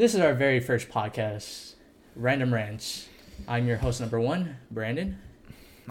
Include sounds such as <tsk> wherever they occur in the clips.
This is our very first podcast, Random Rants. I'm your host number one, Brandon,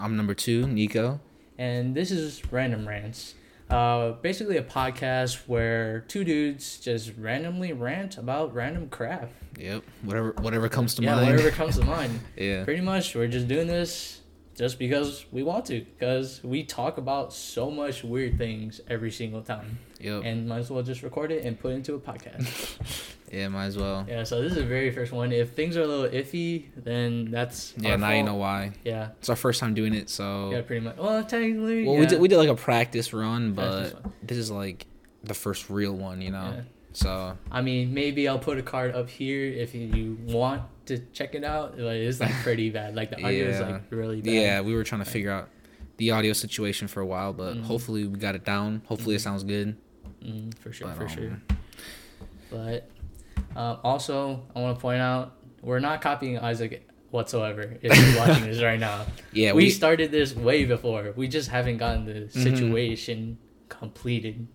I'm number two, Nico. and this is Random Rants. Uh, basically, a podcast where two dudes just randomly rant about random crap. Yep. Whatever whatever comes to yeah, mind. whatever <laughs> comes to mind. yeah. Pretty much, we're just doing this just because we want to, because we talk about so much weird things every single time, Yep. and might as well just record it and put it into a podcast. <laughs> yeah, might as well. yeah, so this is the very first one. If things are a little iffy, then that's Yeah, now you know why. Yeah, It's our first time doing it, so yeah, pretty much. Well, technically, well yeah. we did we did like a practice run, but run. this is like the first real one, you know. Yeah. So I mean, maybe I'll put a card up here if you want to check it out. But it's like pretty bad. Like the <laughs> audio is like really bad. yeah, we were trying to figure out the audio situation for a while, but Mhm. hopefully we got it down. Hopefully it sounds good. Mm, for sure, But, for um, sure. But uh, also, I want to point out we're not copying Isaac whatsoever. If you're <laughs> watching this right now, Yeah, we, we, started this way before. We just haven't gotten the Mhm. situation completed.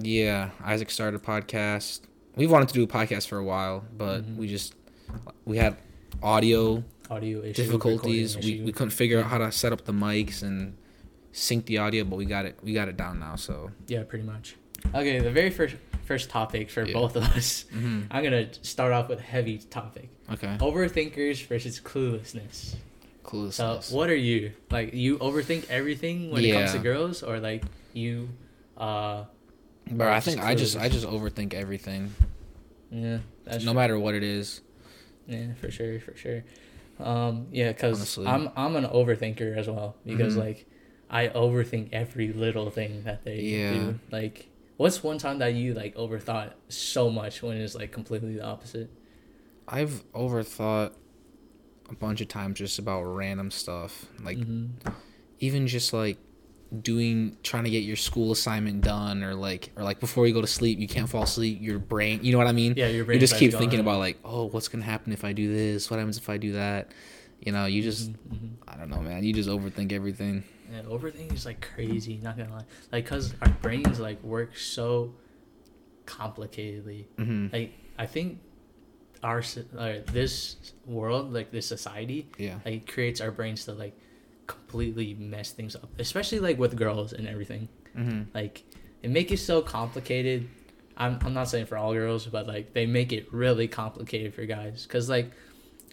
yeah, Isaac started a podcast. We wanted to do a podcast for a while, but Mhm. we just we had audio Audio difficulties. We, issue. we couldn't figure out how to set up the mics and sync the audio, but we got it. We got it down now. So yeah, pretty much. Okay, the very first first topic for Yeah. both of us. mhm. <laughs> I'm gonna start off with a heavy topic. okay, Overthinkers versus cluelessness. cool. So, what are you like? You overthink everything when it comes to girls, or like you, uh, Bro, I think I just? I just overthink everything, yeah, no matter what it is. Yeah, for sure, for sure. Um, yeah, cause I'm I'm an overthinker as well because Mhm. like I overthink every little thing that they Yeah. do. Like, what's one time that you like overthought so much when it's like completely the opposite? I've overthought a bunch of times just about random stuff, like Mhm. even just like doing trying to get your school assignment done or like or like before you go to sleep you can't fall asleep your brain you know what i mean? Yeah, your brain you just keep thinking about like oh what's gonna happen if i do this? What happens if i do that? You know you just Mhm, mhm. i don't know man. You just overthink everything. Yeah, overthinking is like crazy. Not gonna lie, like cause our brains like work so complicatedly. hmm Like I think our this world, like this society, yeah. like creates our brains to like completely mess things up, especially like with girls and everything. hmm Like it make it so complicated. I'm I'm not saying for all girls, but like they make it really complicated for guys. Cause like,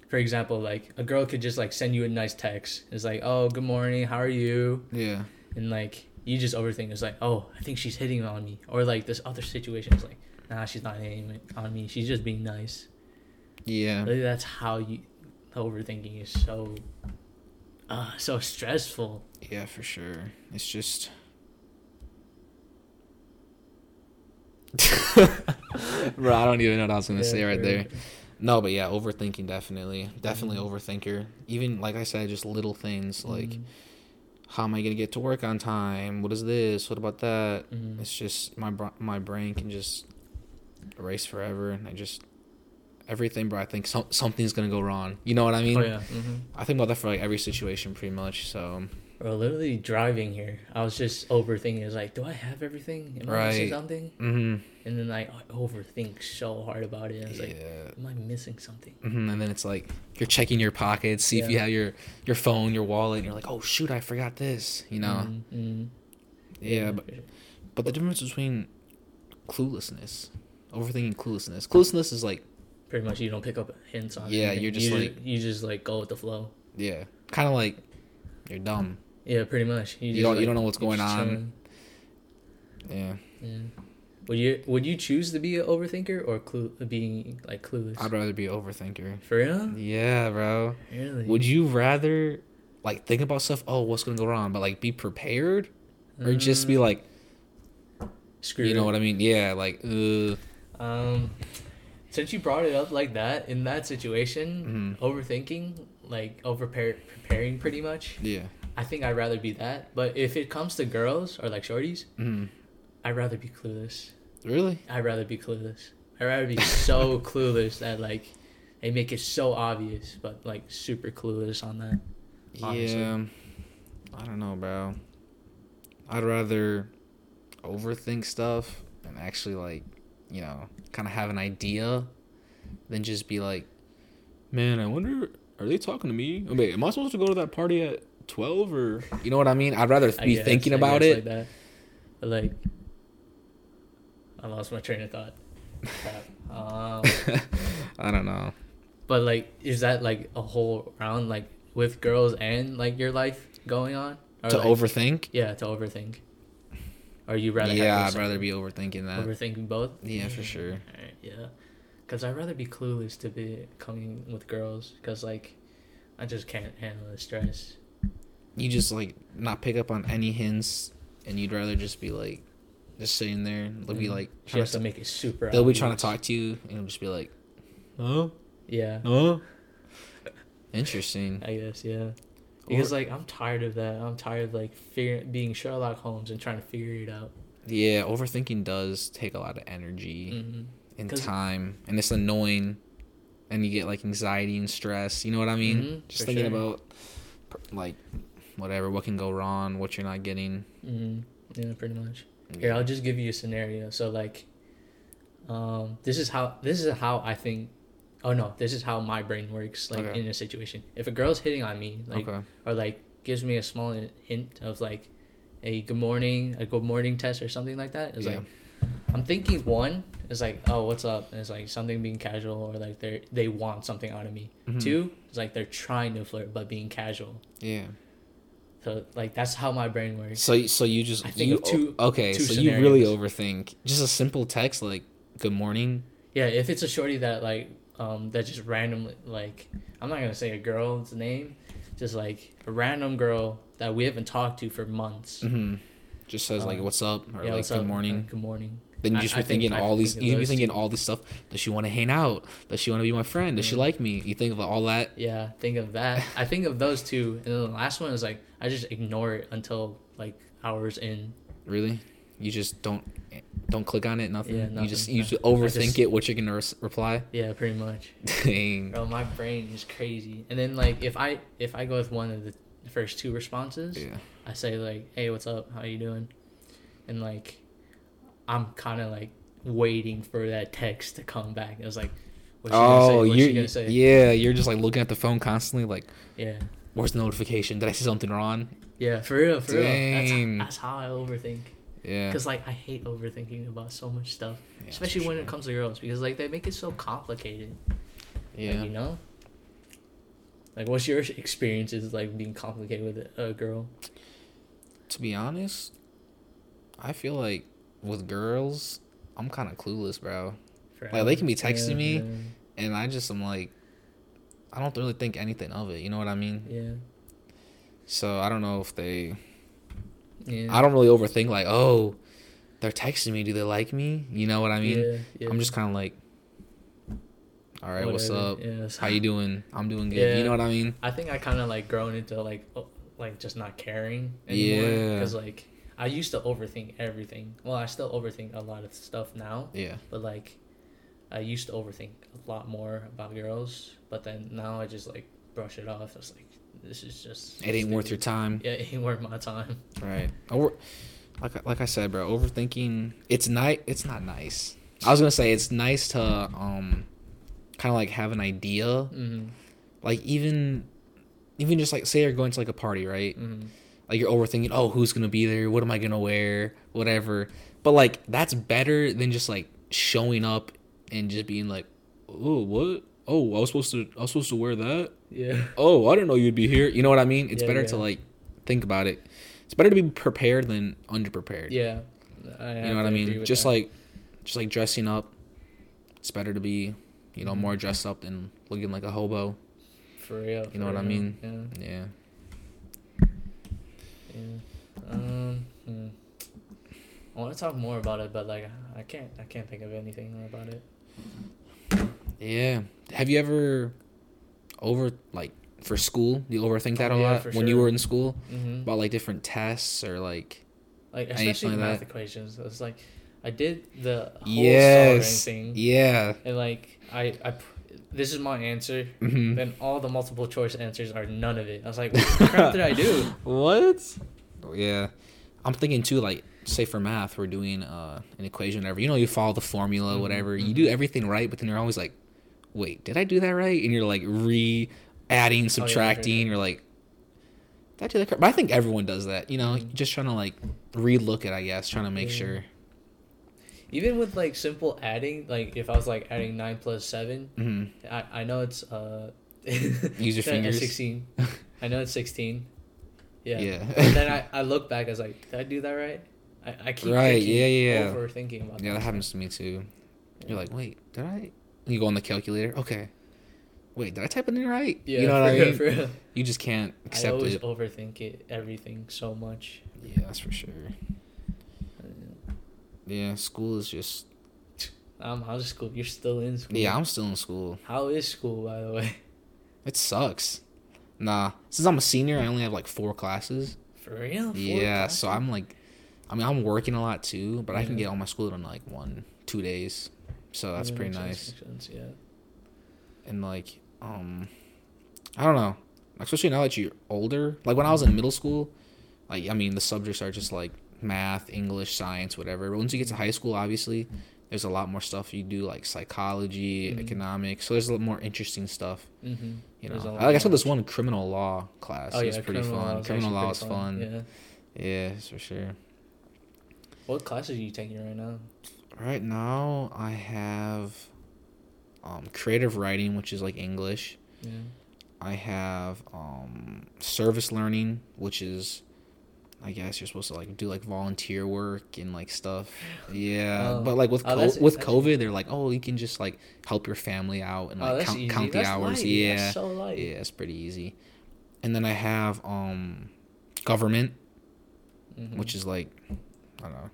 for example, like a girl could just like send you a nice text. It's like, oh, good morning, how are you? yeah and like you just overthink. It's like, oh, I think she's hitting on me, or like this other situation is like, nah, she's not hitting on me. She's just being nice. yeah Like, that's how you overthinking is so, uh, so stressful. yeah for sure it's just <laughs> bro i don't even know what i was gonna Yeah, say right there no but yeah overthinking definitely definitely Mhm. overthinker even like i said just little things like Mhm, how am I gonna get to work on time? What is this? What about that? mhm. It's just my my brain can just erase forever, and I just everything, bro. I think some, something's gonna go wrong. You know what I mean? oh yeah. hmm I think about that for like every situation, pretty much. So Bro, literally driving here, I was just overthinking. It's like, do I have everything? Am I missing Right. something? hmm And then I overthink so hard about it. And it's like, yeah. am I missing something? hmm And then it's like you're checking your pockets, see if you have your your phone, your wallet, and you're like, oh shoot, I forgot this. You know? Mhm, mhm. Yeah, but but the difference between cluelessness, overthinking, cluelessness. Cluelessness is like pretty much you don't pick up hints on Yeah, anything. you're just you like- you just like go with the flow yeah, kind of like you're dumb. yeah pretty much You just, don't- you don't know what's going on. Yeah. yeah. would you would you choose to be an overthinker or clue being like clueless I'd rather be overthinker. for real Yeah, bro. really Would you rather like think about stuff? Oh, what's gonna go wrong? But like be prepared, or just be Mm, like, screw you know what I mean? Yeah, like, uh, um since you brought it up like that in that situation mhm. overthinking like over preparing pretty much yeah, i think i'd rather be that but if it comes to girls or like shorties hmm i'd rather be clueless really? I'd rather be clueless. I'd rather be so <laughs> clueless that like they make it so obvious, but like super clueless on that. Honestly. Yeah, I don't know, bro. I'd rather overthink stuff and actually like, you know, kind of have an idea than just be like, man, I wonder, are they talking to me? Oh, wait, am I supposed to go to that party at twelve or you know what I mean? I'd rather be guess, thinking about it. Like that. Like, I lost my train of thought. <laughs> Um, I don't know. but like, is that like a whole round like with girls and like your life going on? Or, to like- overthink. Yeah, to overthink. Or you rather? Yeah, I'd rather be overthinking that. overthinking both. Yeah, for sure. Alright, yeah, because I'd rather be clueless to be coming with girls because like, I just can't handle the stress. You just like not pick up on any hints, and you'd rather just be like, just sitting there. They'll be Mhm. like, She trying has to, to make it super. they'll be trying to talk to you, and you'll just be like, oh, Yeah, oh. Interesting. I guess yeah. Because like I'm tired of that. I'm tired of like figure, being Sherlock Holmes and trying to figure it out. Yeah, overthinking does take a lot of energy hmm and time, and it's annoying, and you get like anxiety and stress. You know what I mean? Mhm, Just thinking sure. about like whatever, what can go wrong, what you're not getting. hmm Yeah, pretty much. Here, I'll just give you a scenario. So like, um, this is how this is how I think. Oh no, this is how my brain works. Like Okay. in a situation, if a girl's hitting on me, like okay. or like gives me a small hint of like a good morning, a good morning test or something like that, it's Yeah. like I'm thinking one is like, oh, what's up? And it's like something being casual or like they they want something out of me. Mhm. Two is like they're trying to flirt but being casual. Yeah. So like that's how my brain works. So so you just I think you two- okay. two so you really overthink just a simple text like "Good morning." Yeah, if it's a shorty that like um that just randomly like I'm not gonna say a girl's name, just like a random girl that we haven't talked to for months. hmm Just says like Um, "What's up?" or Yeah, like "Good up? morning." Like, good morning. Then you just I be think- thinking I all these. think You be thinking two. all this stuff. Does she want to hang out? Does she want to be my friend? Does she Mhm. like me? You think of all that. Yeah, think of that. I think of those two, and then the last one is like I just ignore it until like hours in. Really, you just don't don't click on it. Nothing. Yeah, You just you just overthink just- it. What you're gonna res- reply? Yeah, pretty much. Dang. Bro, my brain is crazy. And then like if I if I go with one of the first two responses, Yeah. I say like, "Hey, what's up? How you doing?" And like, I'm kind of like waiting for that text to come back. It was like, "What's she gonna say? Oh, What's you she gonna say?" yeah, you're just like looking at the phone constantly, like, yeah, where's the notification? Did I say something wrong? yeah, for real, for Dang. real. That's, that's how I overthink. Yeah. Cause like I hate overthinking about so much stuff, Yeah, especially when sure. it comes to girls, because like they make it so complicated. Yeah. Like, you know. Like, what's your experiences like being complicated with a girl? To be honest, I feel like with girls, I'm kind of clueless, bro. Like, they can be texting me, And I just am like, I don't really think anything of it. You know what I mean? Yeah. So I don't know if they. Yeah. I don't really overthink like, oh, they're texting me. Do they like me? You know what I mean? yeah, yeah. I'm just kind of like, all right, what's up? How you doing? I'm doing good. You know what I mean? I think I kind of like grown into like oh, like just not caring anymore. Yeah. Because like I used to overthink everything. Well, I still overthink a lot of stuff now, Yeah. but like I used to overthink a lot more about girls. But then now I just like brush it off. It's like this is just It ain't worth your time. Yeah, it ain't worth my time. Right. Over, like I- like I said, bro. Overthinking. It's nice. It's not nice. I was gonna say it's nice to um, kind of like have an idea. Mm-hmm. Like even, even just like say you're going to like a party, right? Mm-hmm. Like you're overthinking. Oh, who's gonna be there? What am I gonna wear? Whatever. But like that's better than just like showing up and just being like, oh what? Oh, I was supposed to. I was supposed to wear that. Yeah. oh, I didn't know you'd be here. You know what I mean? It's Yeah, better yeah. to like think about it. It's better to be prepared than underprepared. Yeah. I you know what I mean? Just like, just like dressing up. It's better to be, you know, more dressed up than looking like a hobo. for real. You know what I mean? Yeah. Yeah. Yeah. Um. hmm. I want to talk more about it, but like I can't. I can't think of anything about it. Yeah. Have you ever over like for school? Do you overthink that Oh, a yeah, lot for when you were in school Mm-hmm. about like different tests or like Like anything especially like math that? equations. It's like I did the whole yes, thing, yeah. and like I I This is my answer. hmm Then all the multiple choice answers are none of it. I was like, <laughs> what the crap did I do? What? Yeah. I'm thinking too, like, say for math, we're doing uh, an equation, whatever. You know, you follow the formula, Mhm, whatever. You mhm. do everything right, but then you're always like, wait, did I do that right? And you're like re adding, subtracting. Oh, yeah, You're like, did I do that correct? But I think everyone does that. You know, mm-hmm. just trying to like re-look it. I guess trying to make yeah. sure. Even with like simple adding, like if I was like adding nine plus 7 mm-hmm. I I know it's uh. <laughs> Use your <laughs> fingers. Sixteen. I know it's sixteen. Yeah. Yeah. and then <laughs> I, I look back. I was like, did I do that right? I, I keep right. Yeah. Yeah. Overthinking about. Yeah, that, that happens to me too. You're like, wait, did I? You go on the calculator. Okay. Wait, did I type it in right? Yeah, you know what I <laughs> mean. Real. You just can't accept it. I always it. overthink it, everything so much. Yeah, that's for sure. Yeah, school is just. Um, how's school? You're still in school. Yeah, I'm still in school. How is school, by the way? It sucks. Nah, since I'm a senior, I only have like four classes. For real? Four yeah, classes? so I'm like, I mean, I'm working a lot too, but yeah. I can get all my school in like one, two days. So that's pretty nice. Sense, yeah. And like, um, I don't know, especially now that you're older. Like when I was in middle school, like I mean, the subjects are just like math, English, science, whatever. But once you get to high school, obviously, there's a lot more stuff you do, like psychology, mm-hmm. economics. So there's a lot more interesting stuff. Mm-hmm. You know, like I saw this one criminal law class. Oh, yeah, was pretty criminal fun. Law criminal law was fun. fun. Yeah, yeah, for sure. What classes are you taking right now? Right now, I have um, creative writing, which is like English. Yeah. I have um, service learning, which is, I guess you're supposed to like do like volunteer work and like stuff. <laughs> Yeah, oh. but like with oh, co- with COVID, they're like, oh, you can just like help your family out and oh, like oh, count, count the hours. Light. Yeah, so yeah, it's pretty easy. And then I have um, government, mm-hmm. which is like, I don't know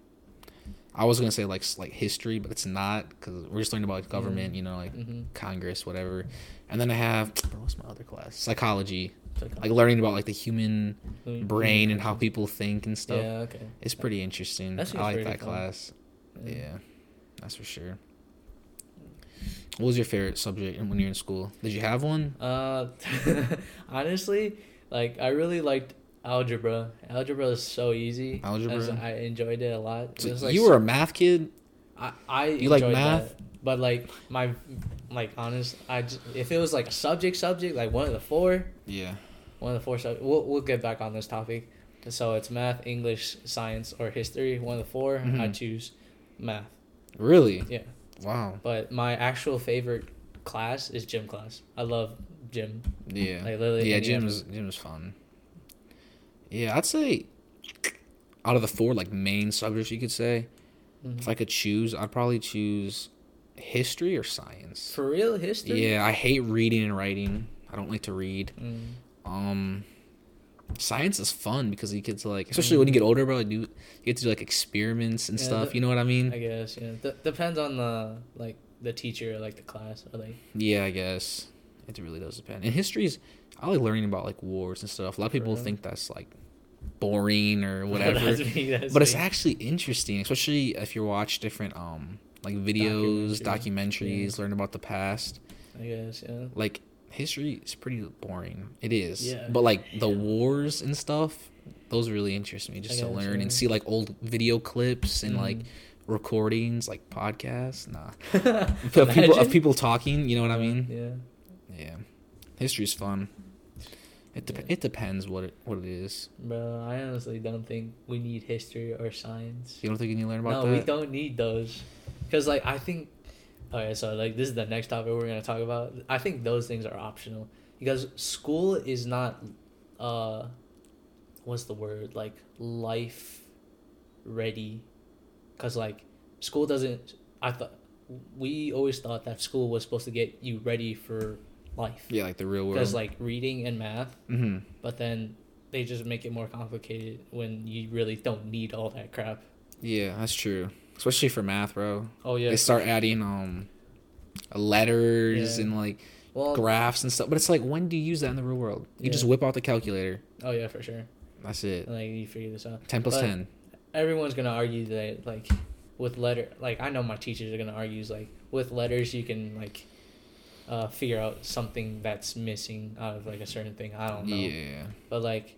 I was gonna say like like history, but it's not because we're just learning about like, government, mm-hmm. you know, like mm-hmm. Congress, whatever. And then I have <tsk> what's my other class? Psychology. Psychology. Like learning about like the human brain and how people think and stuff. Yeah, okay. It's pretty interesting. I like that fun. class. Yeah. yeah, that's for sure. What was your favorite subject when you're in school? Did you have one? Uh, <laughs> honestly, like I really liked algebra. Algebra is so easy. Algebra. I enjoyed it a lot. So like, you were a math kid. I I you like math, that, but like my like honest, I just, if it was like a subject subject like one of the four. Yeah. One of the four subjects. We'll we'll get back on this topic. So it's math, English, science, or history. One of the 4 mm-hmm. I choose math. Really? Yeah. Wow. But my actual favorite class is gym class. I love gym. Yeah. Like literally. Yeah, gym's gym's fun. Yeah, I'd say out of the four like main subjects you could say, mm-hmm. if I could choose, I'd probably choose history or science. For real, history. Yeah, I hate reading and writing. I don't like to read. Mm. Um, science is fun because you get to like, especially mm. when you get older, bro. You, you get to do like experiments and yeah, stuff. The, you know what I mean? I guess yeah. D- depends on the like the teacher, or, like the class, or like. Yeah, I guess it really does depend. And history is I like learning about like wars and stuff. A lot of people think that's like boring or <laughs> whatever, that's me, that's but me. it's actually interesting, especially if you watch different um like videos, documentaries, yeah. learn about the past. I guess yeah. Like history is pretty boring. It is. Yeah. But like the yeah. wars and stuff, those really interest me just to learn and see like old video clips and mm. like recordings, like podcasts. Nah. <laughs> of people of people talking, you know what I mean? Yeah. Yeah. History's fun. It de- it depends what it what it is. Bro, I honestly don't think we need history or science. You don't think you need to learn about no, that? No, we don't need those. Cause like I think, okay, so like this is the next topic we're gonna talk about. I think those things are optional because school is not, uh, what's the word like life, ready, cause like school doesn't. I thought we always thought that school was supposed to get you ready for life. Yeah, like the real world. Because like reading and math, mm-hmm. but then they just make it more complicated when you really don't need all that crap. Yeah, that's true. Especially for math, bro. Oh yeah. They start adding um letters yeah. and like well, graphs and stuff. But it's like when do you use that in the real world? You yeah. just whip out the calculator. Oh yeah, for sure. That's it. And, like you figure this out. Ten plus but ten. Everyone's gonna argue that like with letter like I know my teachers are gonna argue like with letters you can like uh, figure out something that's missing out of like a certain thing. I don't know. Yeah. But like,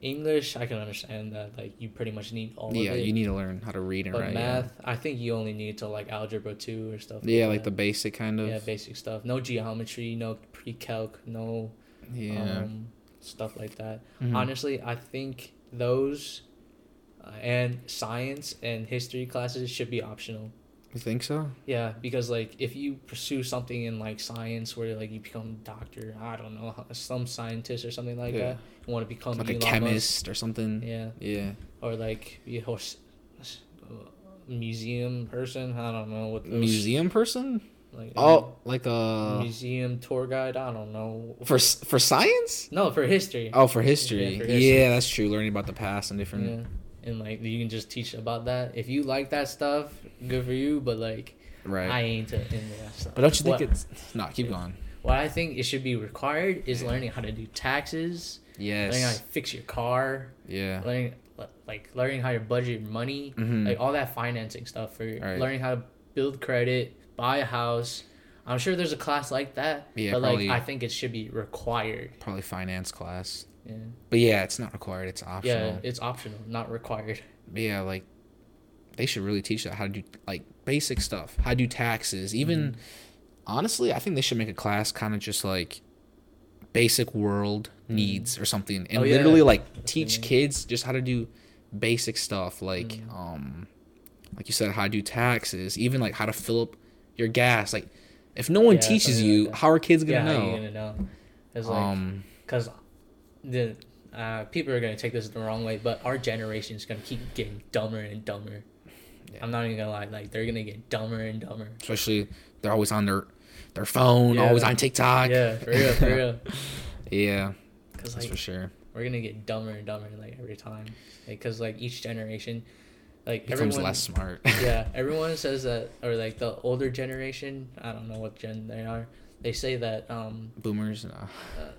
English, I can understand that. Like you pretty much need all. Yeah, you need to learn how to read and but write. math, I think you only need to like algebra two or stuff. Yeah, yeah like like the basic kind of. yeah basic stuff. No geometry, no pre-calc, no Yeah. um, stuff like that. Mhm. Honestly, I think those uh, and science and history classes should be optional. You think so? Yeah, because like if you pursue something in like science where like you become a doctor, I don't know, some scientist or something like Yeah. that, you want to become Like a Elon Musk, chemist or something. yeah, Yeah. or like a uh, museum person. I don't know what those, Museum person? Like Oh, like a a museum tour guide. I don't know. for for science? No, for history. Oh, for history. Yeah, Yeah, for history. that's true. Learning about the past and different. Yeah, and like you can just teach about that. If you like that stuff, good for you. But like Right. I ain't into that stuff. but don't you think what, it's no? Keep Yeah. going. what I think it should be required is learning how to do taxes, Yes. learning how to fix your car, Yeah. learning like learning how to budget your money, Mhm. like all that financing stuff for Right. learning how to build credit, buy a house. I'm sure there's a class like that, Yeah, but probably- like I think it should be required. Probably finance class. Yeah, But yeah, it's not required. It's optional. yeah, it's optional, not required. But yeah, like they should really teach that how to do like basic stuff, how to do taxes. Even Mhm. honestly, I think they should make a class kind of just like basic world Mhm. needs or something, and Oh, yeah. literally like That's what I teach kids just how to do basic stuff, like Mhm. um, like you said, how to do taxes, even like how to fill up your gas. Like if no one Yeah, teaches you, like how are kids gonna yeah, how know? you gonna know? It's like um, because the uh, people are gonna take this the wrong way, but our generation is gonna keep getting dumber and dumber. Yeah. I'm not even gonna lie, like they're gonna get dumber and dumber. especially they're always on their their phone, Yeah. always on TikTok. yeah, for real, for real. <laughs> yeah, that's like for sure. we're gonna get dumber and dumber like every time, because like, each generation, like Becomes everyone, less smart. yeah, <laughs> everyone says that, or like the older generation. I don't know what gen they are. They say that um, Boomers, no. uh,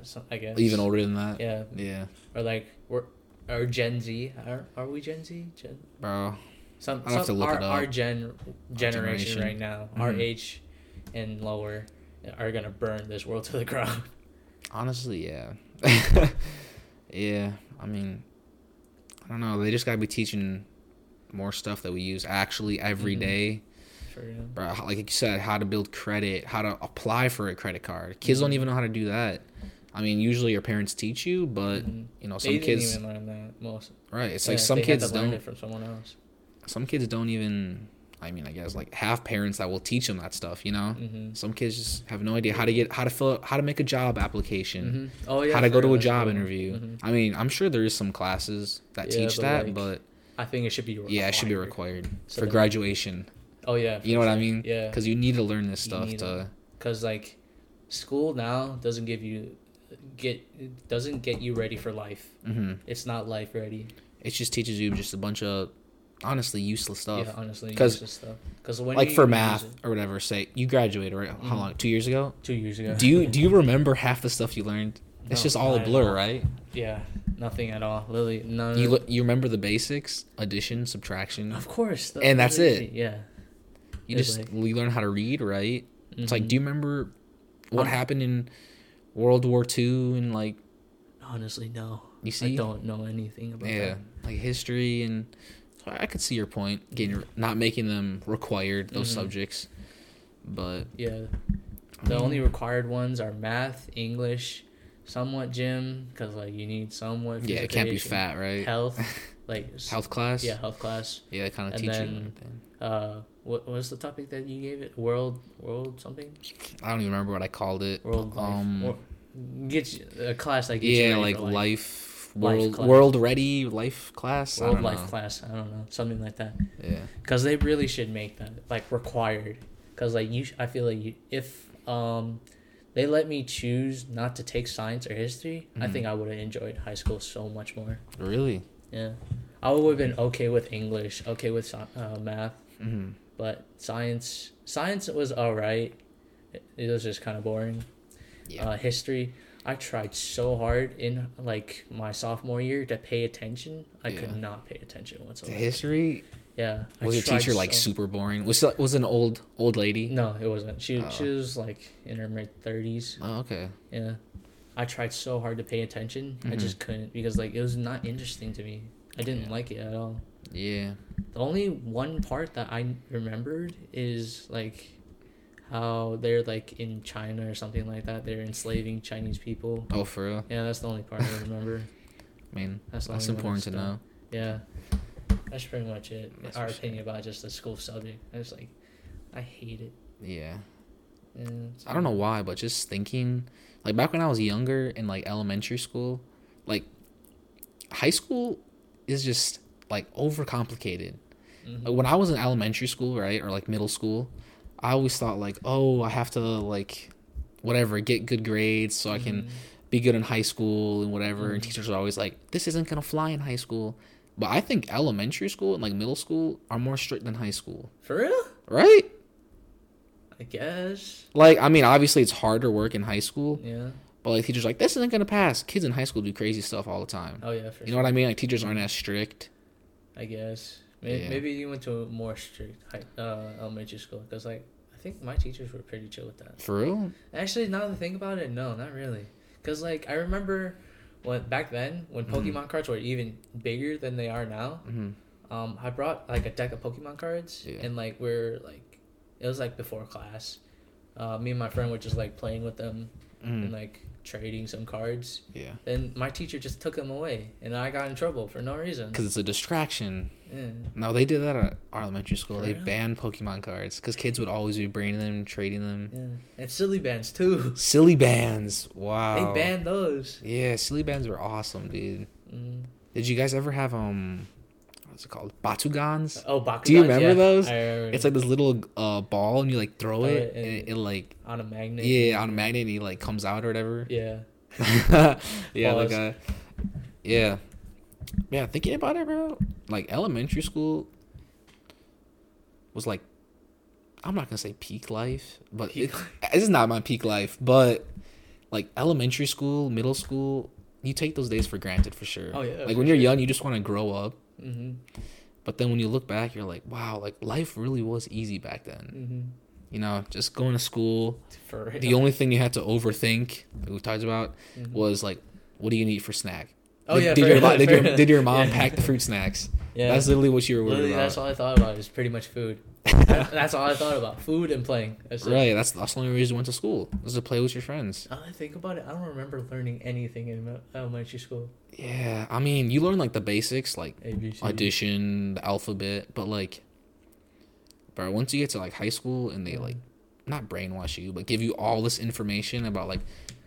some, I guess even older than that. Yeah, Yeah, or like we're or Gen Z. Are, are we Gen Z? Gen bro. some, I'll have to look our, it up. our gen generation, generation. right now, our Mhm. age and lower, are gonna burn this world <laughs> to the ground. Honestly, yeah. <laughs> yeah, I mean, I don't know. They just gotta be teaching more stuff that we use actually every Mhm. day. For real. Bro, like you said, how to build credit, how to apply for a credit card. Kids don't Mhm. even know how to do that. I mean, usually your parents teach you, but Mhm. you know, some kids, even learn that most. right? It's Yeah, like some kids don't. it from someone else. Some kids don't even. I mean, I guess like have parents that will teach them that stuff. You know, Mm-hmm. some kids just have no idea how to get how to fill out, how to make a job application. Mm-hmm. Oh yeah. how to go to a job cool. interview. Mhm. I mean, I'm sure there is some classes that Yeah, teach but, that, like, but I think it should be. Required. yeah, it should be required So for graduation. Oh yeah. You know what I mean? Yeah. Because you need to learn this stuff to. Because like, school now doesn't give you get doesn't get you ready for life. hmm It's not life ready. It just teaches you just a bunch of honestly useless stuff. Yeah, honestly, 'Cause, useless stuff. Because when like for math or whatever. Say you graduated right? How Mhm. long? Two years ago. two years ago. Do you do you <laughs> remember half the stuff you learned? It's No, just all a blur, all. right? Yeah, nothing at all. Literally, none. You you remember the basics: addition, subtraction, of course. And that's it. Yeah. You it's just like- you learn how to read, right? It's like, Mhm. do you remember what happened in World War Two and like Honestly, no. you see? I don't know anything about yeah, that. like history and so I could see your point, getting not making them required those Mhm. subjects, but Yeah. The only required ones are math, English, somewhat gym, because like you need somewhat. yeah, it can't be fat, right? Health, <laughs> like Health class, Yeah, health class. yeah, kind of teaching. then-. Uh, what was the topic that you gave it? World, world something. I don't even remember what I called it. World life. Um, get you, a class that gets you yeah, like life, Life world, world ready life class. I World don't life know. class. I don't know, something like that. Yeah, Because they really should make that like required. Because like you, I feel like you, if um, they let me choose not to take science or history, I Mhm. think I would have enjoyed high school so much more. really. Yeah, I would have been okay with English, okay with uh, math, hmm but science, science was alright. It, it was just kind of boring. Yeah. Uh, history, I tried so hard in like my sophomore year to pay attention. I Yeah. could not pay attention whatsoever. history Yeah. I was your teacher like so- super boring? Was was an old old lady? No, it wasn't. She Oh. she was like in her mid thirties. Oh, okay. Yeah, I tried so hard to pay attention. Mm-hmm. I just couldn't because like it was not interesting to me. I didn't yeah. like it at all. Yeah. The only one part that I remembered is like how they're like in China or something like that. They're enslaving Chinese people. Oh, for real? Yeah, that's the only part I remember. <laughs> I mean, that's, that's important to know. Yeah, that's pretty much it. That's Our opinion sure. about just the school subject. I just like, I hate it. Yeah. I don't know why, but just thinking, like back when I was younger in like elementary school, like high school is just like overcomplicated. Mm-hmm. Like, when I was in elementary school, right, or like middle school, I always thought like, oh, I have to like, whatever, get good grades so I can mm-hmm. be good in high school and whatever. Mm-hmm. And teachers are always like, this isn't gonna fly in high school. But I think elementary school and like middle school are more strict than high school. For real? Right? I guess. Like, I mean, obviously it's harder work in high school. Yeah. But like teachers like this isn't gonna pass. Kids in high school do crazy stuff all the time. Oh yeah, you sure. You know what I mean? Like teachers aren't as strict. I guess maybe, yeah. maybe you went to a more strict high, uh, elementary school because like I think my teachers were pretty chill with that. For real? Actually, now that I think about it, no, not really. Cause like I remember when back then when mm-hmm. Pokemon cards were even bigger than they are now. Mm-hmm. Um, I brought like a deck of Pokemon cards, yeah. and like we're like, it was like before class. Uh, me and my friend were just like playing with them, mm-hmm. and like trading some cards. Yeah. And my teacher just took them away, and I got in trouble for no reason. Because it's a distraction. Yeah. No, they did that at elementary school. For they real? banned Pokemon cards because kids would always be bringing them, trading them. Yeah. And silly bands too. <laughs> Silly bands. Wow. They banned those. Yeah, silly bands were awesome, dude. Mm. Did you guys ever have um? What's it called? Batugans. Oh, Bakugans. Do you remember yeah. those? Remember. It's like this little uh, ball, and you like throw, throw it, and, it, it, like on a magnet. Yeah, on a magnet, and he like comes out or whatever. Yeah. <laughs> yeah, like a, yeah, yeah. Thinking about it, bro. Like elementary school was like, I'm not gonna say peak life, but peak it, this is not my peak life. But like elementary school, middle school, you take those days for granted for sure. Oh yeah. Like when you're young, you just want to grow up. Mm-hmm. But then when you look back, you're like, wow, like life really was easy back then. Mm-hmm. You know, just going to school. The only thing you had to overthink, like we talked about, mm-hmm. was like, what do you need for snack? Oh did, yeah. Did, your, did, your, did your mom yeah. pack the fruit snacks? Yeah. That's literally what you were worried literally, about. That's all I thought about. Is pretty much food. <laughs> that's all I thought about. Food and playing. That's right. It. That's that's the only reason you went to school. Was to play with your friends. Now I think about it, I don't remember learning anything in elementary school. Yeah, I mean, you learn like the basics, like ABC. addition, the alphabet, but like, but once you get to like high school and they like, not brainwash you, but give you all this information about like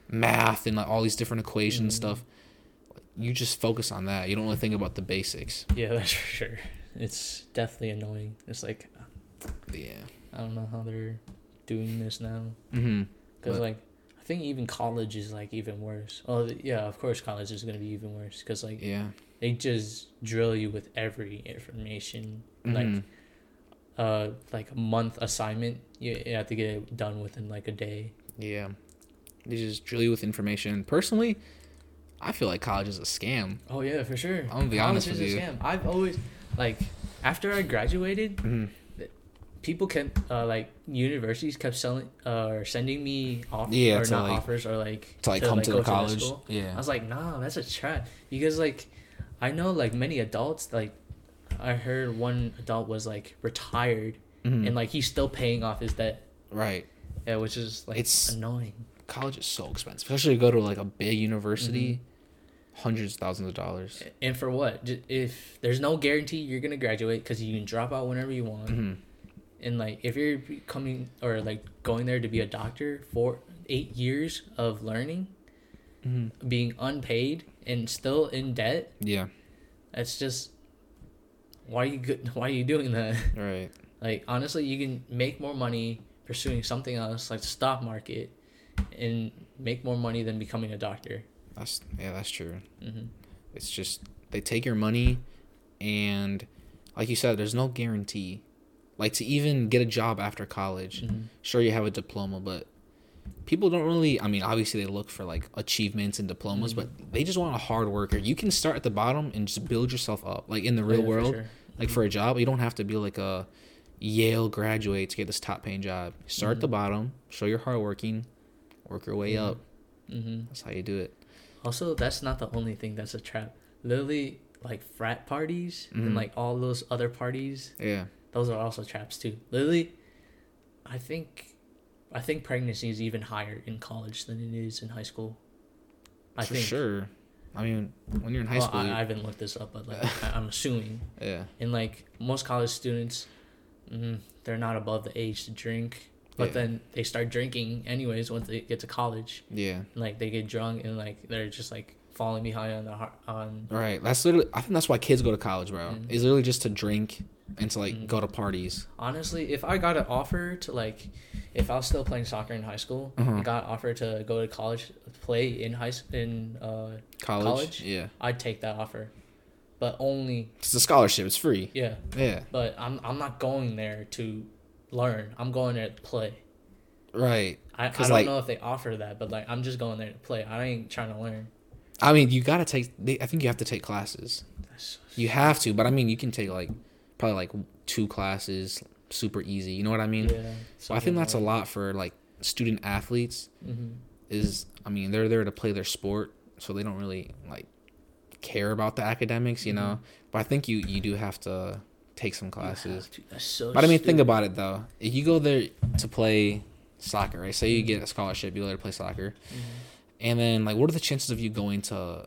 math and like all these different equations mm. stuff. You just focus on that. You don't really think about the basics. Yeah, <laughs> that's for sure. It's definitely annoying. It's like yeah. I don't know how they're doing this now. Mm-hmm. Because like, I think even college is like even worse. Oh yeah, of course college is gonna be even worse. Cause like yeah, they just drill you with every information. Mm-hmm. Like, uh, like a month assignment, you, you have to get it done within like a day. Yeah, they just drill you with information. Personally, I feel like college is a scam. Oh yeah, for sure. I'm gonna be college honest with you. Scam. I've always like after I graduated. Mm-hmm people kept uh, like universities kept selling uh, or sending me offers yeah, or not like, offers or like to like to, come like, to the college. To yeah, I was like, nah, that's a trap because like I know like many adults like I heard one adult was like retired mm-hmm. and like he's still paying off his debt. Right. Yeah, which is like it's annoying. College is so expensive, especially to go to like a big university. Mm-hmm hundreds of thousands of dollars. And for what? If there's no guarantee you're gonna graduate because you can drop out whenever you want, mm-hmm and like if you're coming or like going there to be a doctor for eight years of learning mm-hmm. being unpaid and still in debt yeah that's just why are you good <laughs> why are you doing that right like honestly you can make more money pursuing something else like the stock market and make more money than becoming a doctor that's yeah that's true mm-hmm. it's just they take your money and like you said there's no guarantee like to even get a job after college. Mm-hmm. Sure, you have a diploma, but people don't really. I mean, obviously they look for like achievements and diplomas, mm-hmm. but they just want a hard worker. You can start at the bottom and just build yourself up, like in the real yeah, world. For sure. Like for a job, you don't have to be like a Yale graduate to get this top paying job. Start at the mm-hmm. bottom, show you're hardworking, work your way mm-hmm. up. Mm-hmm. That's how you do it. Also, that's not the only thing that's a trap. Literally, like frat parties mm-hmm. and like all those other parties. Yeah. Those are also traps too. Literally, I think, I think pregnancy is even higher in college than it is in high school. I For think. sure. I mean, when you're in high well, school, I, I, haven't looked this up, but like <laughs> I'm assuming. Yeah. And like most college students, mm, they're not above the age to drink, but yeah. then they start drinking anyways once they get to college. Yeah. like they get drunk and like they're just like falling behind on the heart on. Right. That's literally. I think that's why kids go to college, bro. Mm-hmm. Is literally just to drink and to like mm-hmm. go to parties. Honestly, if I got an offer to like, if I was still playing soccer in high school, uh-huh. and got offered to go to college, play in high in uh, college, college, yeah, I'd take that offer, but only. It's a scholarship. It's free. Yeah. Yeah. But I'm I'm not going there to learn. I'm going there to play. Right. I, I don't like, know if they offer that, but like I'm just going there to play. I ain't trying to learn. I mean, you gotta take. I think you have to take classes. So you have to, but I mean, you can take like probably like two classes, super easy. You know what I mean? Yeah. So I think that's a lot for like student athletes. Mm-hmm. Is I mean, they're there to play their sport, so they don't really like care about the academics, you mm-hmm. know. But I think you you do have to take some classes. So but I mean, stupid. think about it though. If you go there to play soccer, right? Say you get a scholarship, you go there to play soccer. Mm-hmm and then like what are the chances of you going to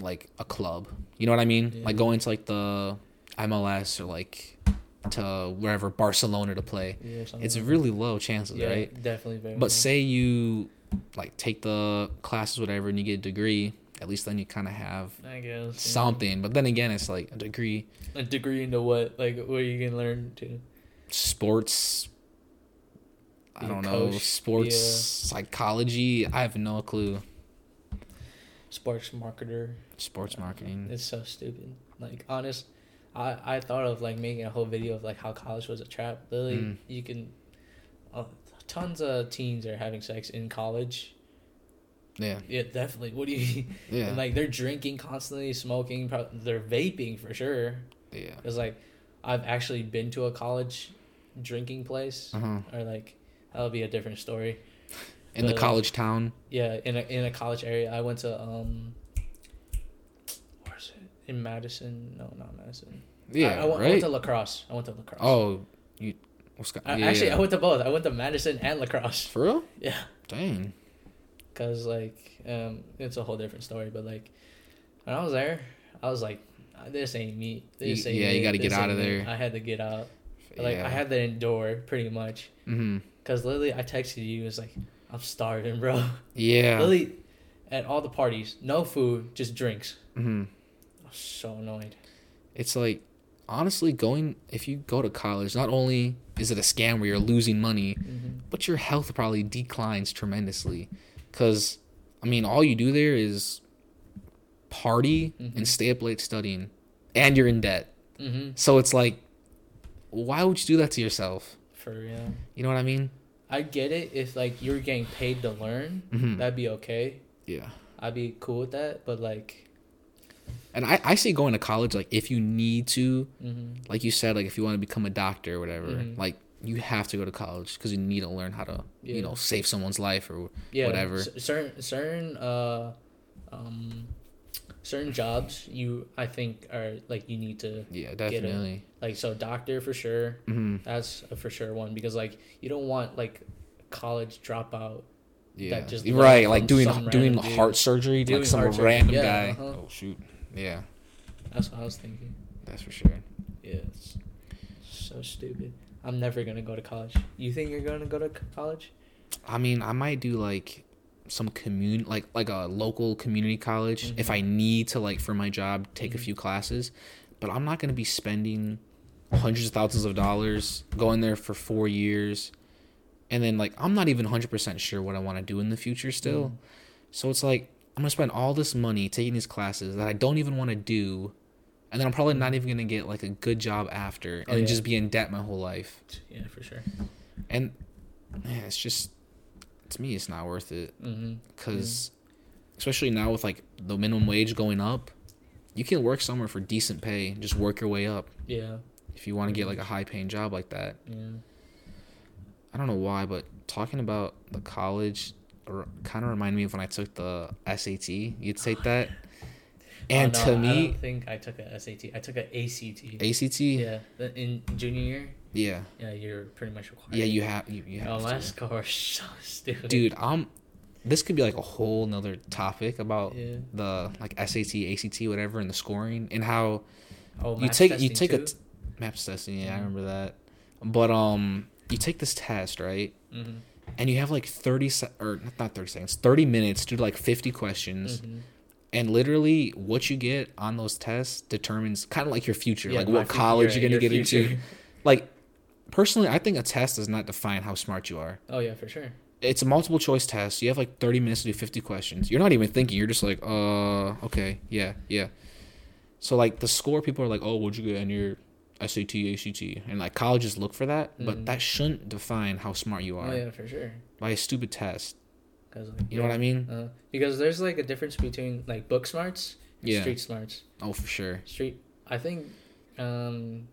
like a club? You know what I mean? Yeah. Like going to like the MLS or like to wherever Barcelona to play. Yeah, it's like really that. low chances, yeah, right? Definitely very. But low. say you like take the classes whatever and you get a degree, at least then you kind of have I guess something. Yeah. But then again, it's like a degree. A degree into what? Like what you can learn to? Sports I don't know sports yeah. psychology. I have no clue. Sports marketer. Sports marketing. It's so stupid. Like honest, I I thought of like making a whole video of like how college was a trap. Literally, mm. you can. Uh, tons of teens are having sex in college. Yeah. Yeah, definitely. What do you? <laughs> Yeah. Like they're drinking constantly, smoking. They're vaping for sure. Yeah. It's like, I've actually been to a college drinking place, uh-huh. or like that'll be a different story. In but, the college town. Yeah, in a in a college area. I went to um. Where's it? In Madison? No, not Madison. Yeah, I, I, went, right? I went to La Crosse. I went to La Crosse. Oh, you. I, yeah, actually, yeah. I went to both. I went to Madison and La Crosse. For real? <laughs> Yeah. Dang. Cause like um, it's a whole different story, but like when I was there, I was like, this ain't me. This ain't yeah, me. you got to get out of there. I had to get out. Like yeah. I had to endure pretty much. Mm-hmm. Cause literally, I texted you. It was like, I'm starving, <laughs> bro. Yeah. Literally, at all the parties, no food, just drinks. Mm-hmm. I was so annoyed. It's like, honestly, going if you go to college, not only is it a scam where you're losing money, mm-hmm. but your health probably declines tremendously. Cause, I mean, all you do there is party mm-hmm. and stay up late studying, and you're in debt. Mm-hmm. So it's like, why would you do that to yourself? For real. You know what I mean? I get it if like you're getting paid to learn, mm-hmm. that'd be okay. Yeah. I'd be cool with that, but like and I, I see going to college like if you need to mm-hmm. like you said like if you want to become a doctor or whatever mm-hmm. like you have to go to college because you need to learn how to yeah. you know save someone's life or yeah, whatever. C- certain certain uh um certain jobs you I think are like you need to yeah definitely. Like so doctor for sure. Mm-hmm. that's a for sure one because like you don't want like college dropout yeah. just right like doing doing heart dude. surgery doing like some random guy. uh-huh. oh shoot. Yeah. That's what I was thinking. That's for sure. Yeah so stupid I'm never gonna go to college you think you're gonna go to college I mean I might do like some community like like a local community college mm-hmm. if I need to like for my job take mm-hmm. a few classes, but I'm not going to be spending hundreds of thousands of dollars going there for 4 years and then like I'm not even 100% sure what I want to do in the future still. Mm-hmm. So it's like I'm going to spend all this money taking these classes that I don't even want to do and then I'm probably not even going to get like a good job after and oh, yeah. just be in debt my whole life. Yeah, for sure. And yeah, it's just to me it's not worth it because mm-hmm. mm-hmm. especially now with like the minimum wage going up you can work somewhere for decent pay just work your way up yeah if you want to get like a high paying job like that yeah i don't know why but talking about the college kind of remind me of when I took the SAT. You'd take <sighs> that. And oh, no, to me, I don't think I took a SAT. I took an ACT. ACT. Yeah, in junior year. Yeah. Yeah, you're pretty much required. Yeah, you have you, you have. Oh, my score so <laughs> stupid. Dude, I'm. This could be like a whole nother topic about yeah. the like SAT, ACT, whatever, and the scoring and how oh, you take you take too? a t- maps testing. Yeah, mm-hmm. I remember that. But um, you take this test right, mm-hmm. and you have like thirty se- or not thirty seconds, thirty minutes to do like fifty questions. Mm-hmm and literally what you get on those tests determines kind of like your future yeah, like what college you're gonna get future. into <laughs> like personally i think a test does not define how smart you are oh yeah for sure it's a multiple choice test you have like 30 minutes to do 50 questions you're not even thinking you're just like uh okay yeah yeah so like the score people are like oh what'd you get in your SAT, ACT, and like colleges look for that, mm. but that shouldn't define how smart you are. Oh yeah, for sure. By a stupid test. Cause like, you know what I mean? Uh, because there's like a difference between like book smarts and yeah. street smarts. Oh, for sure. Street. I think, um,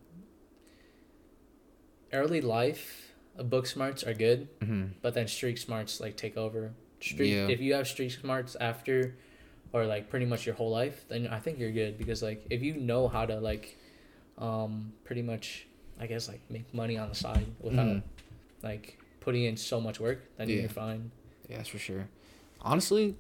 early life, uh, book smarts are good, mm-hmm. but then street smarts like take over. Street. Yeah. If you have street smarts after, or like pretty much your whole life, then I think you're good because like if you know how to like, um, pretty much, I guess like make money on the side without, mm-hmm. like putting in so much work, then yeah. you're fine. Yeah, that's for sure. Honestly,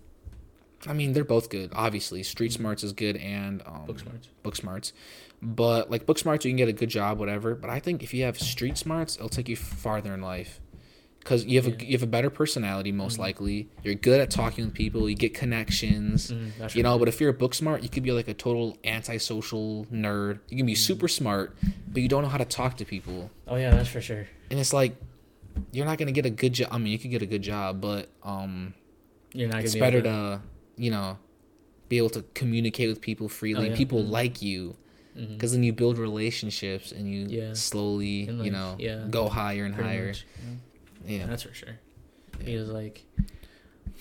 I mean they're both good. Obviously, Street mm-hmm. Smarts is good and um, Book Smarts. Book Smarts, but like Book Smarts, you can get a good job, whatever. But I think if you have Street Smarts, it'll take you farther in life, because you have yeah. a you have a better personality most mm-hmm. likely. You're good at talking with people. You get connections. Mm, you know, but if you're a book smart, you could be like a total antisocial nerd. You can be mm. super smart, but you don't know how to talk to people. Oh yeah, that's for sure. And it's like you're not gonna get a good job. I mean, you could get a good job, but um, you're not. It's better to, you know, be able to communicate with people freely. Oh, yeah. People mm-hmm. like you, because mm-hmm. then you build relationships and you yeah. slowly, like, you know, yeah. go higher and Pretty higher. Much, yeah. yeah, that's for sure. Because like,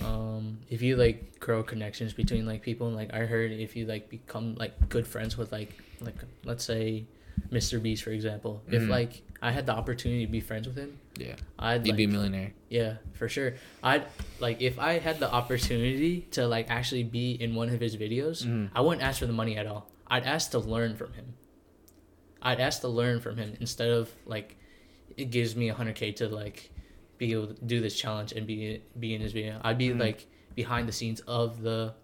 um, if you like grow connections between like people, and like I heard, if you like become like good friends with like like let's say Mr. Beast, for example. Mm-hmm. If like I had the opportunity to be friends with him, yeah, I'd you'd like, be a millionaire. Yeah, for sure. I'd like if I had the opportunity to like actually be in one of his videos, mm-hmm. I wouldn't ask for the money at all. I'd ask to learn from him. I'd ask to learn from him instead of like it gives me a hundred k to like be able to do this challenge and be be in his video. I'd be mm-hmm. like behind the scenes of the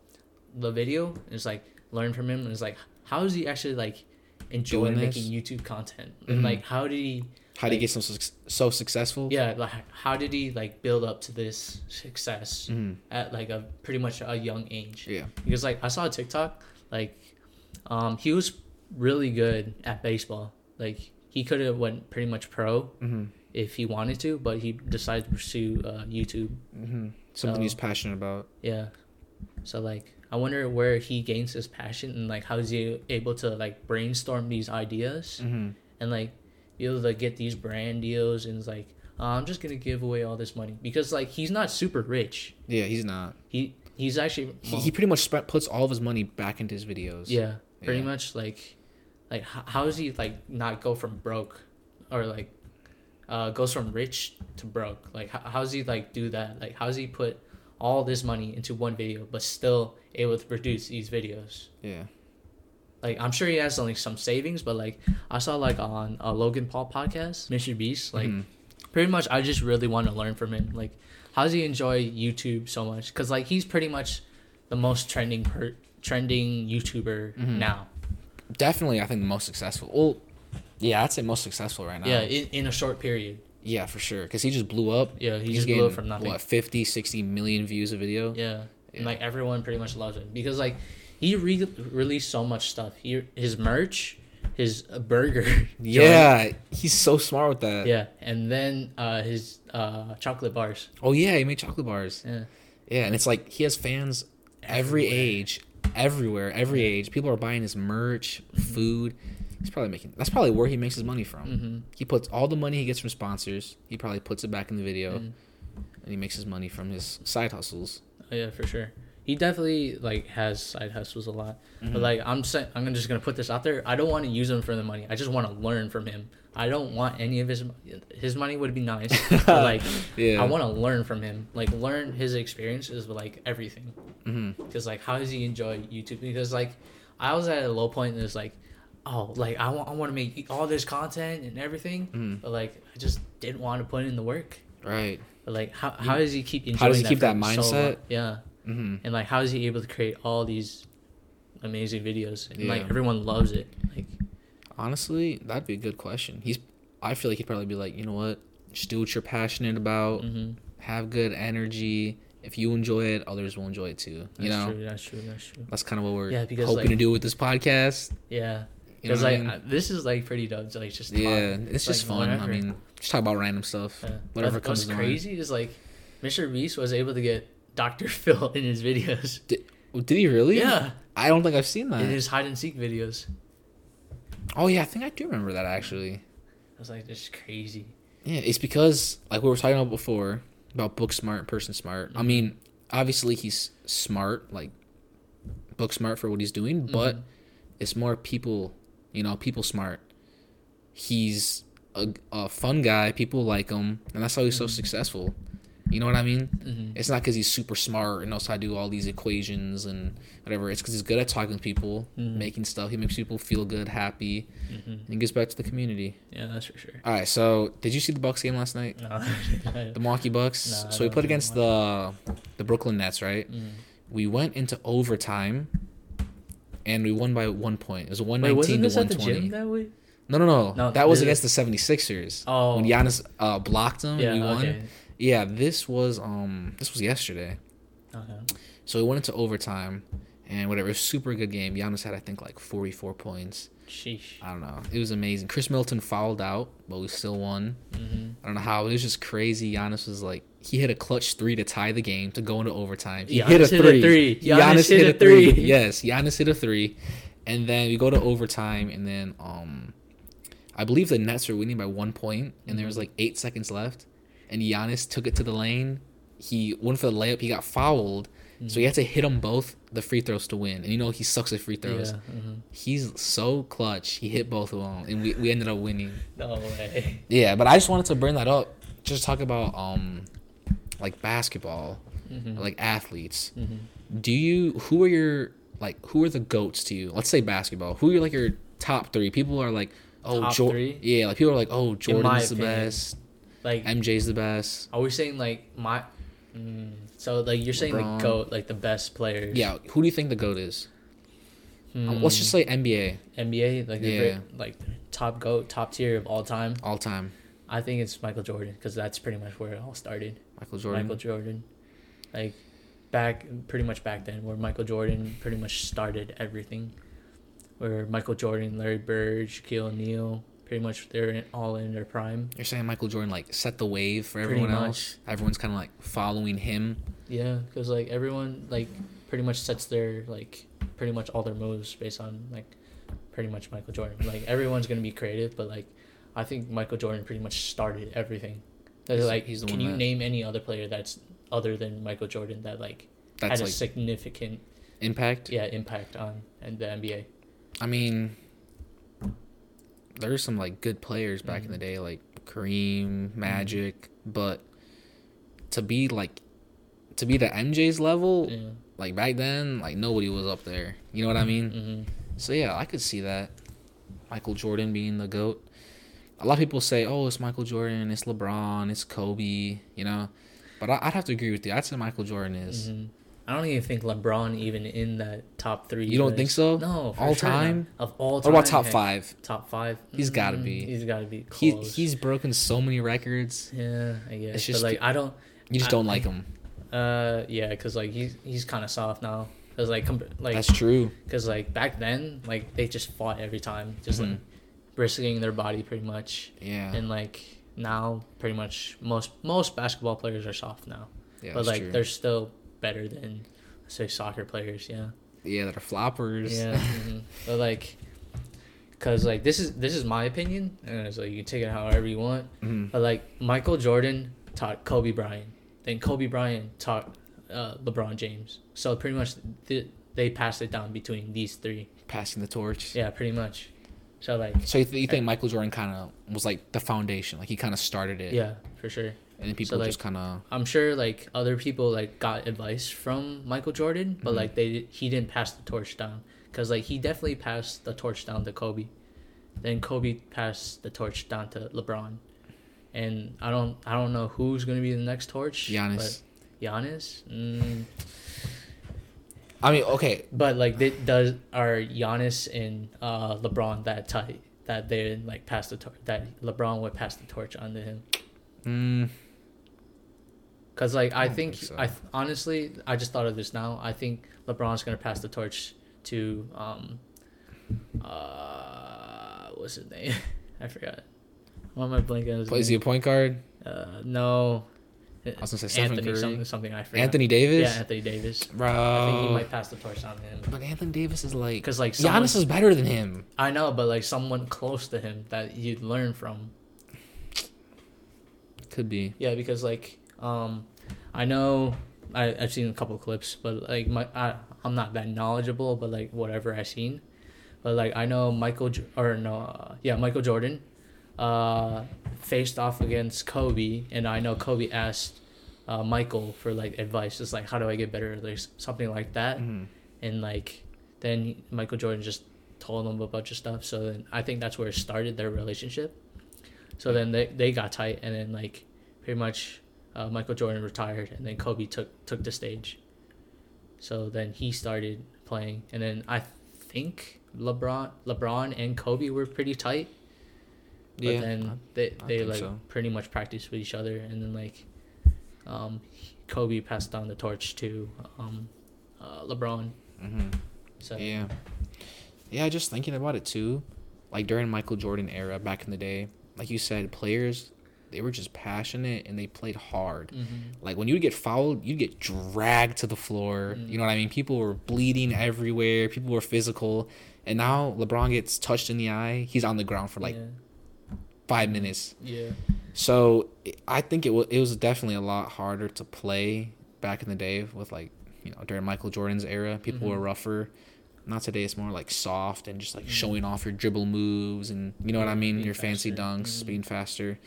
the video and it's like learn from him and it's like how is he actually like enjoy making YouTube content? Mm-hmm. And like, how did he? How did he get so so successful? Yeah, like how did he like build up to this success mm-hmm. at like a pretty much a young age? Yeah, because like I saw a TikTok, like, um, he was really good at baseball. Like he could have went pretty much pro mm-hmm. if he wanted to, but he decided to pursue uh, YouTube. Mm-hmm. Something so, he's passionate about. Yeah, so like I wonder where he gains his passion and like how is he able to like brainstorm these ideas mm-hmm. and like be able to get these brand deals and it's like oh, I'm just gonna give away all this money because like he's not super rich. Yeah, he's not. He he's actually well, he, he, pretty much sp- puts all of his money back into his videos. Yeah, pretty yeah. much like like how does he like not go from broke or like uh goes from rich to broke like how, how does he like do that like how does he put all this money into one video, but still able to produce these videos. Yeah. Like I'm sure he has like some savings, but like I saw like on a Logan Paul podcast, Mr. Beast, like mm-hmm. pretty much I just really want to learn from him. Like, how does he enjoy YouTube so much? Because like he's pretty much the most trending per trending YouTuber mm-hmm. now. Definitely, I think the most successful. Well, yeah, I'd say most successful right now. Yeah, in, in a short period. Yeah, for sure. Because he just blew up. Yeah, he He's just blew up from nothing. What, 50, 60 million views a video? Yeah. yeah. And like everyone pretty much loves him because like he re- released so much stuff. He his merch, his burger. <laughs> yeah, he's so smart with that. Yeah, and then uh, his uh, chocolate bars. Oh yeah, he made chocolate bars. Yeah. Yeah, and it's like he has fans every everywhere. age, everywhere, every age. People are buying his merch, mm-hmm. food. He's probably making. That's probably where he makes his money from. Mm-hmm. He puts all the money he gets from sponsors. He probably puts it back in the video, mm. and he makes his money from his side hustles. Oh, yeah, for sure. He definitely like has side hustles a lot. Mm-hmm. But like I'm saying, I'm just gonna put this out there. I don't want to use him for the money. I just want to learn from him. I don't want any of his his money would be nice, <laughs> but like yeah. I want to learn from him. Like learn his experiences with like everything. Because mm-hmm. like how does he enjoy YouTube? Because like I was at a low point and it's like, oh, like I want I want to make all this content and everything, mm-hmm. but like I just didn't want to put in the work. Right. But like how how does he keep enjoying? How does he keep that mindset? So yeah. Mm-hmm. And like, how is he able to create all these amazing videos? And yeah. like, everyone loves it. Like, honestly, that'd be a good question. He's, I feel like he'd probably be like, you know what, just do what you're passionate about. Mm-hmm. Have good energy. If you enjoy it, others will enjoy it too. You that's know, true, that's true. That's true. That's kind of what we're yeah, because, hoping like, to do with this podcast. Yeah, because like I mean? this is like pretty dope. Like just talk. yeah, it's, it's just like, fun. Whatever. I mean, just talk about random stuff. Yeah. Whatever comes. What's crazy is like, Mr. Beast was able to get Dr. <laughs> Phil in his videos. Did, did he really? Yeah. I don't think I've seen that. In his hide and seek videos. Oh yeah, I think I do remember that actually. I was like, this is crazy. Yeah, it's because like we were talking about before about book smart, person smart. Mm-hmm. I mean, obviously he's smart, like book smart for what he's doing, but mm-hmm. it's more people, you know, people smart. He's a, a fun guy. People like him, and that's how he's mm-hmm. so successful. You know what I mean? Mm-hmm. It's not because he's super smart and knows how to do all these equations and whatever. It's because he's good at talking to people, mm-hmm. making stuff. He makes people feel good, happy, mm-hmm. and he gives back to the community. Yeah, that's for sure. All right, so did you see the Bucks game last night? No. <laughs> the Milwaukee Bucks. No, so we put against the the Brooklyn Nets, right? Mm-hmm. We went into overtime, and we won by one point. It was one nineteen to one twenty. No, no, no, no. That was against the 76ers. Oh. When Giannis uh, blocked him, yeah, we won. Okay. Yeah, this was um this was yesterday. Okay. So we went into overtime, and whatever, super good game. Giannis had I think like forty four points. Sheesh. I don't know. It was amazing. Khris Middleton fouled out, but we still won. Mm-hmm. I don't know how. It was just crazy. Giannis was like he hit a clutch three to tie the game to go into overtime. He Giannis hit a three. Hit a three. Giannis, Giannis hit, hit, a three. three. <laughs> yes, Giannis hit a three, and then we go to overtime, and then um, I believe the Nets were winning by one point, and mm-hmm. there was like eight seconds left and Giannis took it to the lane. He went for the layup. He got fouled, mm-hmm. so he had to hit them both the free throws to win. And you know he sucks at free throws. Yeah, mm-hmm. He's so clutch. He hit both of them, and we, we ended up winning. No way. Yeah, but I just wanted to bring that up. Just talk about um, like basketball, mm-hmm. like athletes. Mm-hmm. Do you? Who are your like? Who are the goats to you? Let's say basketball. Who are like your top three? People are like, oh, Jordan. Yeah, like people are like, oh, Jordan's the best. Like MJ's the best. Are we saying like my? Mm, so like you're saying LeBron. the goat, like the best players. Yeah. Who do you think the goat is? Um, let's just say NBA. NBA, like yeah, like top goat, top tier of all time. All time. I think it's Michael Jordan because that's pretty much where it all started. Michael Jordan. Michael Jordan, like back pretty much back then, where Michael Jordan pretty much started everything. Where Michael Jordan, Larry Bird, Shaquille O'Neal, pretty much they're all in their prime. You're saying Michael Jordan like set the wave for everyone else. Everyone's kind of like following him. Yeah, because like everyone like pretty much sets their like pretty much all their moves based on like pretty much Michael Jordan. Like everyone's gonna be creative, but like I think Michael Jordan pretty much started everything. He's, like he's the can you that... name any other player that's other than Michael Jordan that like that's had a like significant impact? Yeah, impact on and the NBA. I mean, there's some like good players back mm-hmm. in the mm-hmm. day, like Kareem, Magic, mm-hmm. but to be like to be the MJ's level, yeah. like back then, like nobody was up there. You know what I mean? Mm-hmm. So yeah, I could see that. Michael Jordan being the goat. A lot of people say, "Oh, it's Michael Jordan, it's LeBron, it's Kobe," you know. But I, would have to agree with you. I'd say Michael Jordan is. Mm-hmm. I don't even think LeBron even in that top three. You don't think so? No, all sure time not. of all time. What about top five? Top five. He's got to be. Mm, he's got to be. He, he's broken so many records. Yeah, I guess. It's just but like I don't. You just I, don't like him. Uh, yeah, cause like he's he's kind of soft now. Cause like like that's true. Cause like back then, like they just fought every time, just mm-hmm. like risking their body pretty much. Yeah. And like now, pretty much most most basketball players are soft now. Yeah, but like true. they're still better than say soccer players. Yeah. Yeah, that are floppers. Yeah. <laughs> mm-hmm. But like, cause like this is this is my opinion, and it's like you can take it however you want. Mm-hmm. But like Michael Jordan taught Kobe Bryant, then Kobe Bryant taught uh, LeBron James. So pretty much th- they passed it down between these three. Passing the torch. Yeah, pretty much. So like. So you, th- you think Michael Jordan kind of was like the foundation, like he kind of started it. Yeah, for sure. And then people so, like, just kind of. I'm sure like other people like got advice from Michael Jordan, but mm-hmm. like they he didn't pass the torch down because like he definitely passed the torch down to Kobe, then Kobe passed the torch down to LeBron, and I don't I don't know who's gonna be the next torch. Giannis. Giannis. Mm. I mean, okay, but like, they, does are Giannis and uh, LeBron that tight that they like pass the torch that LeBron would pass the torch on to him? Mm. Cause like I, I think, think so. I honestly I just thought of this now. I think LeBron's gonna pass the torch to um, uh, what's his name? <laughs> I forgot. Why am I blanking? Plays he a point guard? Uh, no. I was gonna say Anthony something, something I forgot. Anthony Davis. Yeah, Anthony Davis. Bro, I think he might pass the torch on him. But Anthony Davis is like, because like someone, Giannis is better than him. I know, but like someone close to him that you'd learn from. Could be. Yeah, because like um, I know I I've seen a couple clips, but like my I I'm not that knowledgeable, but like whatever I've seen, but like I know Michael or no uh, yeah Michael Jordan uh, faced off against Kobe, and I know Kobe asked uh, Michael for like advice, just like how do I get better, like something like that, mm-hmm. and like then Michael Jordan just told him a bunch of stuff. So then I think that's where it started their relationship. So then they they got tight, and then like pretty much uh, Michael Jordan retired, and then Kobe took took the stage. So then he started playing, and then I think LeBron LeBron and Kobe were pretty tight but yeah, then they they like so. pretty much practiced with each other, and then like, um, Kobe passed on the torch to um, uh, LeBron. Mm-hmm. So yeah, yeah. Just thinking about it too, like during Michael Jordan era back in the day, like you said, players they were just passionate and they played hard. Mm-hmm. Like when you get fouled, you get dragged to the floor. Mm-hmm. You know what I mean? People were bleeding everywhere. People were physical. And now LeBron gets touched in the eye. He's on the ground for like yeah five minutes. Yeah. So I think it was it was definitely a lot harder to play back in the day with like you know during Michael Jordan's era. People mm-hmm. were rougher. Not today. It's more like soft and just like mm-hmm. showing off your dribble moves and you know what I mean. Being your fancy dunks, mm-hmm. being faster.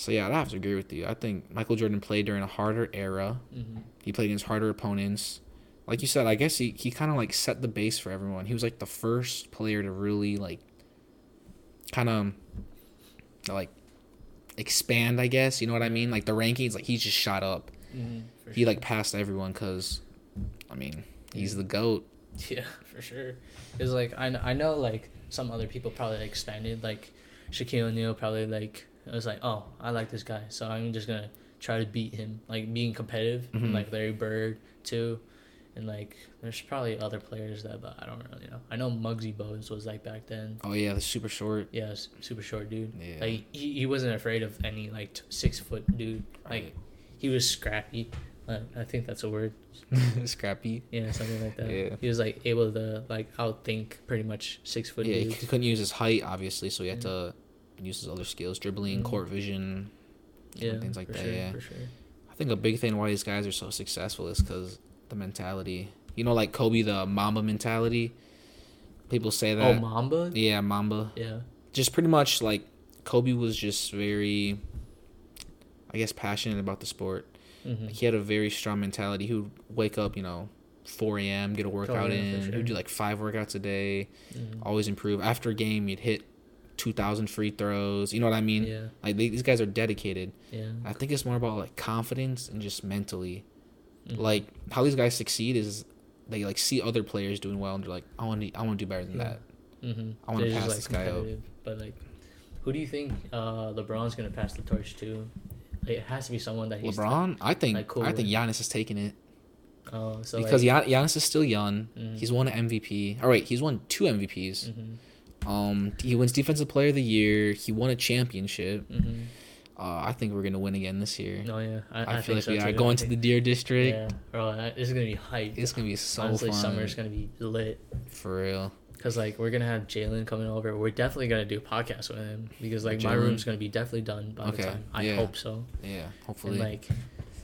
So yeah, I have to agree with you. I think Michael Jordan played during a harder era. Mm-hmm. He played against harder opponents. Like you said, I guess he, he kind of like set the base for everyone. He was like the first player to really like kind of like expand, I guess. You know what I mean? Like the rankings, like he just shot up. Mm-hmm, he sure. like passed everyone because, I mean, he's the goat. <laughs> Yeah, for sure. It's like I I know like some other people probably like expanded like Shaquille O'Neal probably like it was like oh I like this guy so I'm just gonna try to beat him like being competitive mm-hmm. like Larry Bird too and like there's probably other players that but I don't really know. I know Muggsy Bogues was like back then. Oh yeah, the super short. Yeah, super short dude. Yeah. Like he, he wasn't afraid of any like t- six foot dude. Like right. he was scrappy. Uh, I think that's a word. <laughs> scrappy. Yeah, something like that. Yeah. He was like able to like outthink pretty much six foot. Yeah, dudes. he couldn't use his height obviously, so he had yeah. to use his other skills, dribbling, mm-hmm. court vision, yeah, things like that. Sure, yeah. Sure. I think a big thing why these guys are so successful is because the mentality. You know, like Kobe, the Mamba mentality. People say that. Oh, Mamba. Yeah, Mamba. Yeah. Just pretty much like Kobe was just very, I guess, passionate about the sport. Mm-hmm. Like he had a very strong mentality. He would wake up, you know, 4 a.m., get a workout oh, yeah, in. Sure. He'd do like five workouts a day, mm-hmm. always improve. After a game, he'd hit 2,000 free throws. You know what I mean? Yeah. Like they, these guys are dedicated. Yeah. I think it's more about like confidence and just mentally. Mm-hmm. Like how these guys succeed is they like see other players doing well and they're like, I want to, I want to do better than yeah. that. Mm-hmm. I want to pass like, this guy up. But like, who do you think uh, LeBron's gonna pass the torch to? Like, it has to be someone that he's LeBron. I think like, cool I think Giannis is taking it. Oh, so because like, Giannis is still young, mm-hmm. he's won an MVP. All right, he's won two MVPs. Mm-hmm. Um, he wins Defensive Player of the Year. He won a championship. Mm-hmm. Uh, I think we're gonna win again this year. Oh yeah, I, I, I feel like so we are going to the Deer District. Yeah, bro, this is gonna be hype. It's gonna be so Honestly, fun. summer's gonna be lit. For real. Cause like we're gonna have Jalen coming over. We're definitely gonna do a podcast with him because like my room's gonna be definitely done by okay. the time. I yeah. hope so. Yeah, hopefully. And like,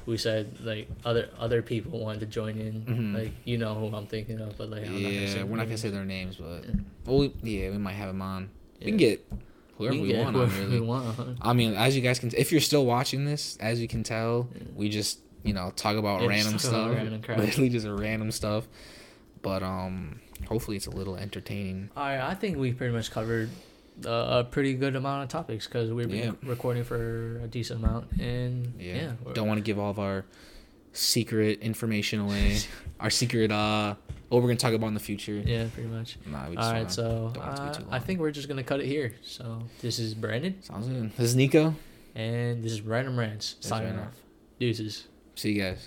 we said like other other people wanted to join in. Mm-hmm. Like you know who I'm thinking of, but like I'm yeah, not we're not gonna say their names, but yeah. well, we, yeah, we might have them on. Yeah. We can get whoever we, we want whoever on. Really, want. I mean, as you guys can, if you're still watching this, as you can tell, yeah. we just you know talk about yeah, random stuff, random <laughs> literally just random stuff. But um, hopefully it's a little entertaining. All right, I think we pretty much covered a pretty good amount of topics because we've been yeah. recording for a decent amount, and yeah, yeah don't want to give all of our secret information away, <laughs> our secret uh what we're gonna talk about in the future. Yeah, pretty much. Nah, all right, so uh, I think we're just gonna cut it here. So this is Brandon. Sounds good. This is Nico. And this is Random Rants signing off. Deuces. See you guys.